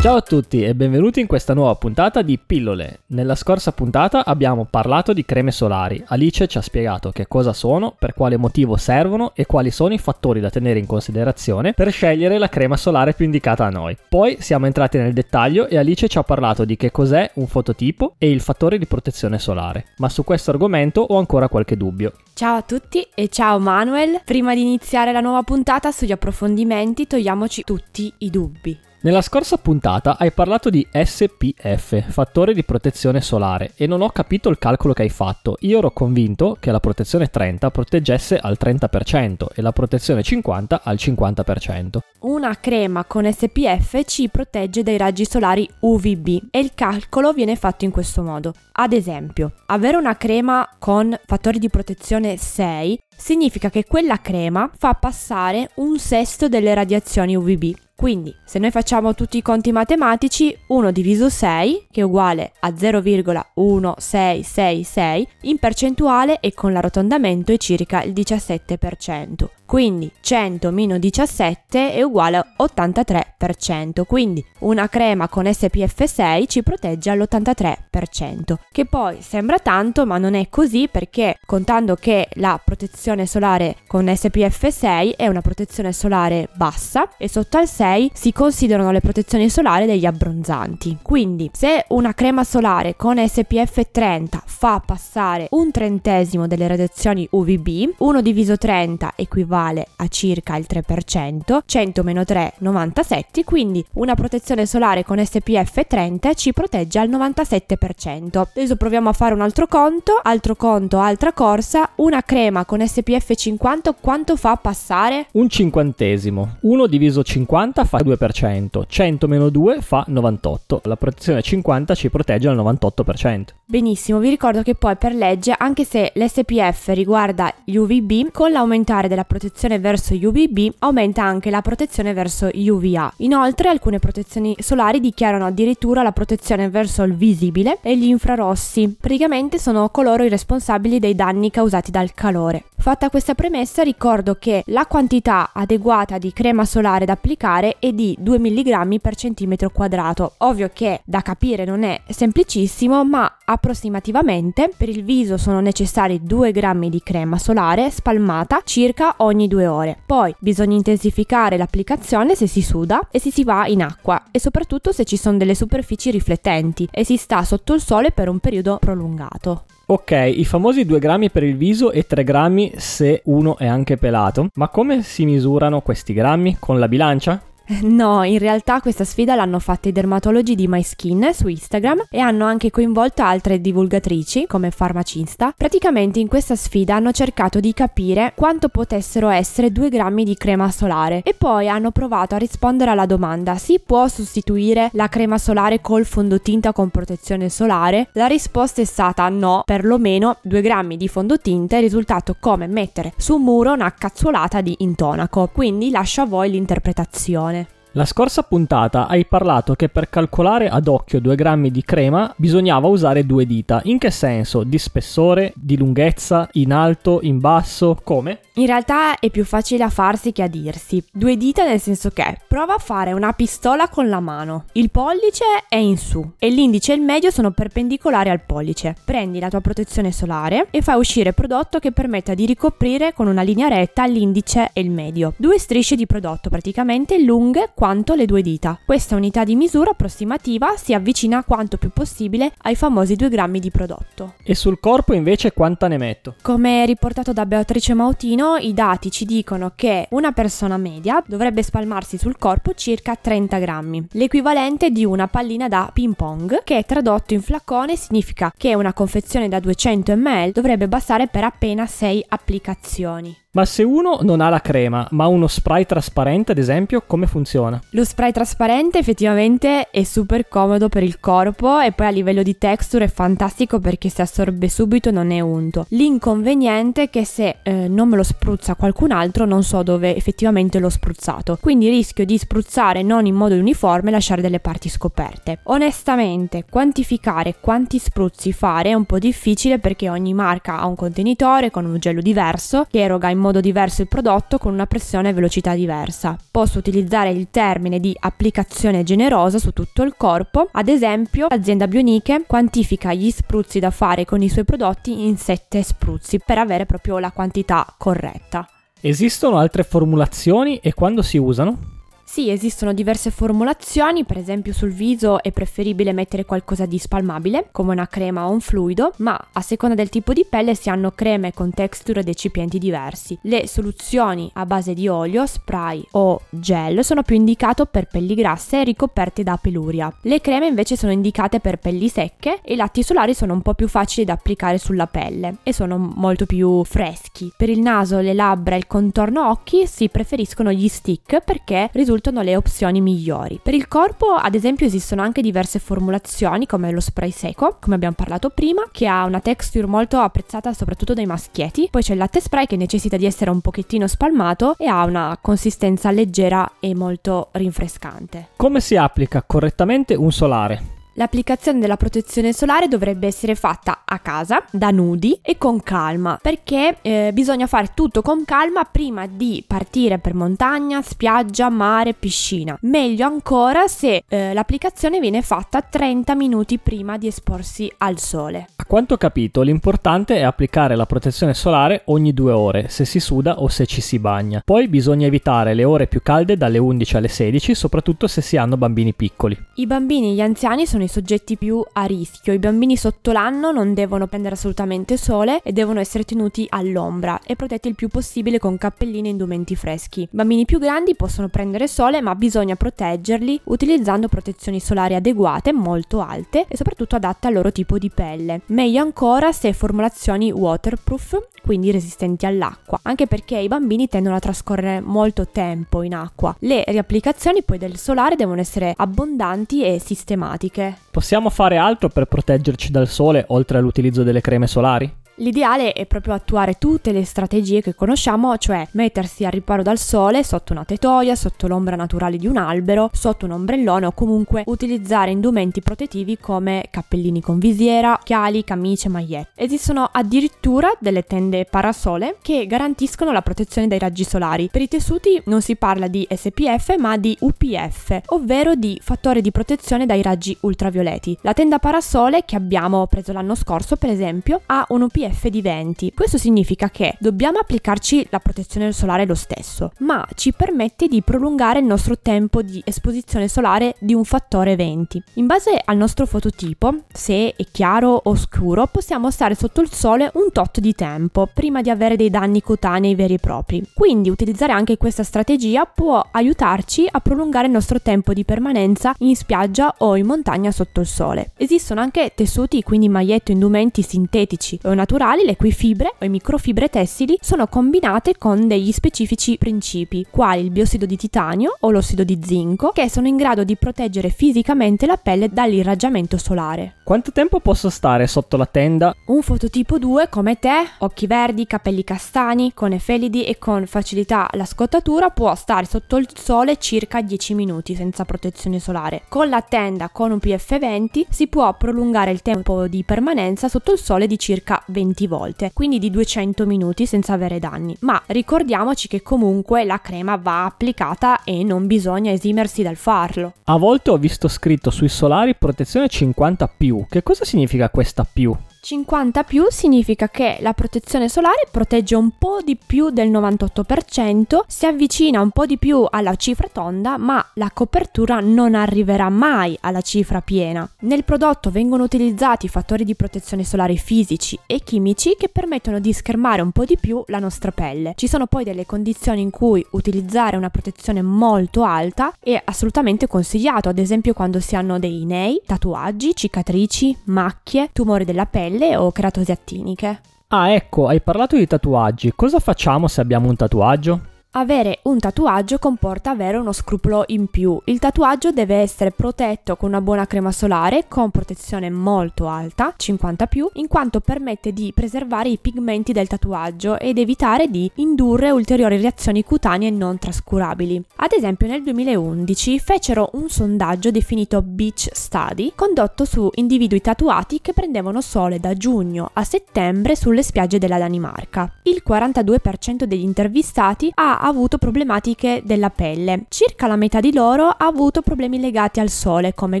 Ciao a tutti e benvenuti in questa nuova puntata di Pillole. Nella scorsa puntata abbiamo parlato di creme solari. Alice ci ha spiegato che cosa sono, per quale motivo servono e quali sono i fattori da tenere in considerazione per scegliere la crema solare più indicata a noi. Poi siamo entrati nel dettaglio e Alice ci ha parlato di che cos'è un fototipo e il fattore di protezione solare. Ma su questo argomento ho ancora qualche dubbio. Ciao a tutti e ciao Manuel. Prima di iniziare la nuova puntata sugli approfondimenti togliamoci tutti i dubbi. Nella scorsa puntata hai parlato di SPF, fattore di protezione solare, e non ho capito il calcolo che hai fatto. Io ero convinto che la protezione 30 proteggesse al 30% e la protezione 50 al 50%. Una crema con SPF ci protegge dai raggi solari UVB e il calcolo viene fatto in questo modo. Ad esempio, avere una crema con fattori di protezione 6 significa che quella crema fa passare un sesto delle radiazioni UVB. Quindi, se noi facciamo tutti i conti matematici, 1 diviso 6, che è uguale a 0,1666, in percentuale e con l'arrotondamento è circa il 17%. Quindi 100 meno 17 è uguale a 83%. Quindi una crema con SPF 6 ci protegge all'83%. Che poi sembra tanto, ma non è così perché contando che la protezione solare con SPF 6 è una protezione solare bassa e sotto al 6 si considerano le protezioni solari degli abbronzanti. Quindi se una crema solare con SPF 30 fa passare un trentesimo delle radiazioni UVB, 1 diviso 30 equivale a circa il 3%, 100 meno 3 97, quindi una protezione solare con SPF 30 ci protegge al 97%. Adesso proviamo a fare un altro conto, altro conto, altra corsa, una crema con SPF 50 quanto fa passare? Un cinquantesimo. 1 diviso 50 fa 2%, 100 meno 2 fa 98. La protezione 50 ci protegge al 98%. Benissimo, vi ricordo che poi per legge, anche se l'SPF riguarda gli UVB, con l'aumentare della protezione verso UVB aumenta anche la protezione verso UVA. Inoltre alcune protezioni solari dichiarano addirittura la protezione verso il visibile e gli infrarossi. Praticamente sono coloro i responsabili dei danni causati dal calore. Fatta questa premessa ricordo che la quantità adeguata di crema solare da applicare è di 2 mg per centimetro quadrato. Ovvio che da capire non è semplicissimo, ma approssimativamente per il viso sono necessari 2 grammi di crema solare spalmata circa ogni 2 ore. Poi bisogna intensificare l'applicazione se si suda e se si va in acqua e soprattutto se ci sono delle superfici riflettenti e si sta sotto il sole per un periodo prolungato. Ok, i famosi 2 grammi per il viso e 3 grammi se uno è anche pelato. Ma come si misurano questi grammi? Con la bilancia? No, in realtà questa sfida l'hanno fatta i dermatologi di My Skin su Instagram e hanno anche coinvolto altre divulgatrici come Farmacista. Praticamente in questa sfida hanno cercato di capire quanto potessero essere 2 grammi di crema solare e poi hanno provato a rispondere alla domanda si può sostituire la crema solare col fondotinta con protezione solare? La risposta è stata no, perlomeno 2 grammi di fondotinta è risultato come mettere su un muro una cazzuolata di intonaco, quindi lascio a voi l'interpretazione. La scorsa puntata hai parlato che per calcolare ad occhio 2 grammi di crema bisognava usare due dita. In che senso? Di spessore, di lunghezza, in alto, in basso, come? In realtà è più facile a farsi che a dirsi. Due dita nel senso che prova a fare una pistola con la mano. Il pollice è in su e l'indice e il medio sono perpendicolari al pollice. Prendi la tua protezione solare e fai uscire prodotto che permetta di ricoprire con una linea retta l'indice e il medio. Due strisce di prodotto praticamente lunghe quanto le due dita. Questa unità di misura approssimativa si avvicina quanto più possibile ai famosi 2 grammi di prodotto. E sul corpo invece quanta ne metto? Come riportato da Beatrice Mautino, i dati ci dicono che una persona media dovrebbe spalmarsi sul corpo circa 30 grammi, l'equivalente di una pallina da ping pong, che tradotto in flacone significa che una confezione da 200 ml dovrebbe bastare per appena 6 applicazioni. Ma se uno non ha la crema, ma uno spray trasparente, ad esempio, come funziona? Lo spray trasparente effettivamente è super comodo per il corpo e poi a livello di texture è fantastico perché si assorbe subito e non è unto. L'inconveniente è che se eh, non me lo spruzza qualcun altro non so dove effettivamente l'ho spruzzato, quindi rischio di spruzzare non in modo uniforme e lasciare delle parti scoperte. Onestamente, quantificare quanti spruzzi fare è un po' difficile perché ogni marca ha un contenitore con un gelo diverso che eroga in modo diverso il prodotto con una pressione e velocità diversa. Posso utilizzare il termine di applicazione generosa su tutto il corpo, ad esempio l'azienda Bioniche quantifica gli spruzzi da fare con i suoi prodotti in 7 spruzzi per avere proprio la quantità corretta. Esistono altre formulazioni e quando si usano? Sì, esistono diverse formulazioni, per esempio sul viso è preferibile mettere qualcosa di spalmabile, come una crema o un fluido, ma a seconda del tipo di pelle si hanno creme con texture ed eccipienti diversi. Le soluzioni a base di olio, spray o gel sono più indicate per pelli grasse e ricoperte da peluria. Le creme invece sono indicate per pelli secche e i latti solari sono un po' più facili da applicare sulla pelle e sono molto più freschi. Per il naso, le labbra e il contorno occhi si preferiscono gli stick perché risultano risultano le opzioni migliori. Per il corpo, ad esempio, esistono anche diverse formulazioni come lo spray seco, come abbiamo parlato prima, che ha una texture molto apprezzata soprattutto dai maschietti. Poi c'è il latte spray che necessita di essere un pochettino spalmato e ha una consistenza leggera e molto rinfrescante. Come si applica correttamente un solare? L'applicazione della protezione solare dovrebbe essere fatta a casa, da nudi e con calma, perché eh, bisogna fare tutto con calma prima di partire per montagna, spiaggia, mare, piscina. Meglio ancora se eh, l'applicazione viene fatta 30 minuti prima di esporsi al sole. A quanto ho capito, l'importante è applicare la protezione solare ogni due ore, se si suda o se ci si bagna. Poi bisogna evitare le ore più calde dalle 11 alle 16, soprattutto se si hanno bambini piccoli. I bambini e gli anziani sono i soggetti più a rischio. I bambini sotto l'anno non devono prendere assolutamente sole e devono essere tenuti all'ombra e protetti il più possibile con cappellini e indumenti freschi. Bambini più grandi possono prendere sole, ma bisogna proteggerli utilizzando protezioni solari adeguate, molto alte e soprattutto adatte al loro tipo di pelle. Meglio ancora se formulazioni waterproof, quindi resistenti all'acqua, anche perché i bambini tendono a trascorrere molto tempo in acqua. Le riapplicazioni poi del solare devono essere abbondanti e sistematiche. Possiamo fare altro per proteggerci dal sole oltre all'utilizzo delle creme solari? L'ideale è proprio attuare tutte le strategie che conosciamo, cioè mettersi al riparo dal sole sotto una tetoia, sotto l'ombra naturale di un albero, sotto un ombrellone o comunque utilizzare indumenti protettivi come cappellini con visiera, occhiali, camicie, magliette. Esistono addirittura delle tende parasole che garantiscono la protezione dai raggi solari. Per i tessuti non si parla di SPF ma di UPF, ovvero di fattore di protezione dai raggi ultravioletti. La tenda parasole che abbiamo preso l'anno scorso, per esempio, ha un UPF SPF di 20. Questo significa che dobbiamo applicarci la protezione solare lo stesso, ma ci permette di prolungare il nostro tempo di esposizione solare di un fattore 20. In base al nostro fototipo, se è chiaro o scuro, possiamo stare sotto il sole un tot di tempo prima di avere dei danni cutanei veri e propri. Quindi utilizzare anche questa strategia può aiutarci a prolungare il nostro tempo di permanenza in spiaggia o in montagna sotto il sole. Esistono anche tessuti, quindi magliette o indumenti sintetici o naturali naturali, le cui fibre o microfibre tessili sono combinate con degli specifici principi, quali il biossido di titanio o l'ossido di zinco, che sono in grado di proteggere fisicamente la pelle dall'irraggiamento solare. Quanto tempo posso stare sotto la tenda? Un fototipo 2 come te, occhi verdi, capelli castani, con efelidi e con facilità alla scottatura può stare sotto il sole circa 10 minuti senza protezione solare. Con la tenda con un PF20 si può prolungare il tempo di permanenza sotto il sole di circa 20 20 volte, quindi di 200 minuti senza avere danni. Ma ricordiamoci che comunque la crema va applicata e non bisogna esimersi dal farlo. A volte ho visto scritto sui solari protezione 50 più. Che cosa significa questa più? 50 più significa che la protezione solare protegge un po' di più del 98%, si avvicina un po' di più alla cifra tonda, ma la copertura non arriverà mai alla cifra piena. Nel prodotto vengono utilizzati fattori di protezione solare fisici e chimici che permettono di schermare un po' di più la nostra pelle. Ci sono poi delle condizioni in cui utilizzare una protezione molto alta è assolutamente consigliato, ad esempio quando si hanno dei nei, tatuaggi, cicatrici, macchie, tumori della pelle pelle o keratosi attiniche. Ah, ecco, hai parlato di tatuaggi. Cosa facciamo se abbiamo un tatuaggio? Avere un tatuaggio comporta avere uno scrupolo in più. Il tatuaggio deve essere protetto con una buona crema solare con protezione molto alta, 50 più, in quanto permette di preservare i pigmenti del tatuaggio ed evitare di indurre ulteriori reazioni cutanee non trascurabili. Ad esempio nel 2011 fecero un sondaggio definito Beach Study condotto su individui tatuati che prendevano sole da giugno a settembre sulle spiagge della Danimarca. Il 42% degli intervistati ha avuto problematiche della pelle. Circa la metà di loro ha avuto problemi legati al sole come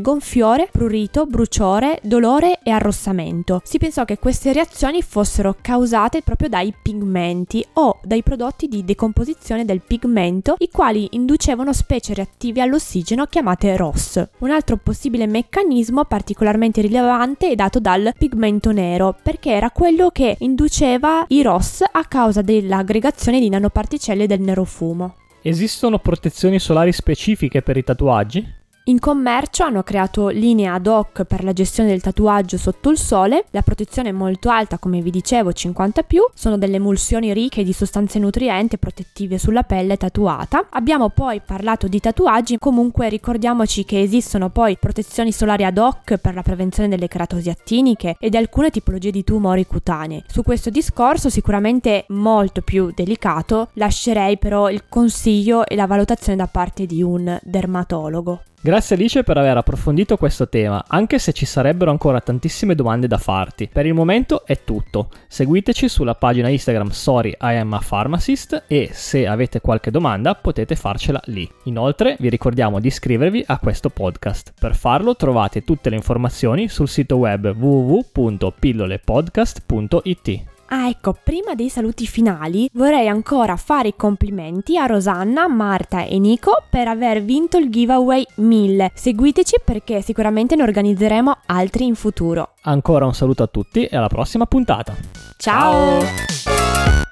gonfiore, prurito, bruciore, dolore e arrossamento. Si pensò che queste reazioni fossero causate proprio dai pigmenti o dai prodotti di decomposizione del pigmento, i quali inducevano specie reattive all'ossigeno chiamate ROS. Un altro possibile meccanismo particolarmente rilevante è dato dal pigmento nero, perché era quello che induceva i ROS a causa dell'aggregazione di nanoparticelle del nerofumo. Esistono protezioni solari specifiche per i tatuaggi? In commercio hanno creato linee ad hoc per la gestione del tatuaggio sotto il sole, la protezione è molto alta come vi dicevo 50 più, sono delle emulsioni ricche di sostanze nutrienti protettive sulla pelle tatuata. Abbiamo poi parlato di tatuaggi, comunque ricordiamoci che esistono poi protezioni solari ad hoc per la prevenzione delle keratosi attiniche e di alcune tipologie di tumori cutanei. Su questo discorso sicuramente molto più delicato lascerei però il consiglio e la valutazione da parte di un dermatologo. Grazie Alice per aver approfondito questo tema, anche se ci sarebbero ancora tantissime domande da farti. Per il momento è tutto. Seguiteci sulla pagina Instagram Sorry I am a Pharmacist e se avete qualche domanda potete farcela lì. Inoltre vi ricordiamo di iscrivervi a questo podcast. Per farlo trovate tutte le informazioni sul sito web www.pillolepodcast.it. Ah, ecco, prima dei saluti finali vorrei ancora fare i complimenti a Rosanna, Marta e Nico per aver vinto il giveaway 1000. Seguiteci perché sicuramente ne organizzeremo altri in futuro. Ancora un saluto a tutti e alla prossima puntata. Ciao. Ciao.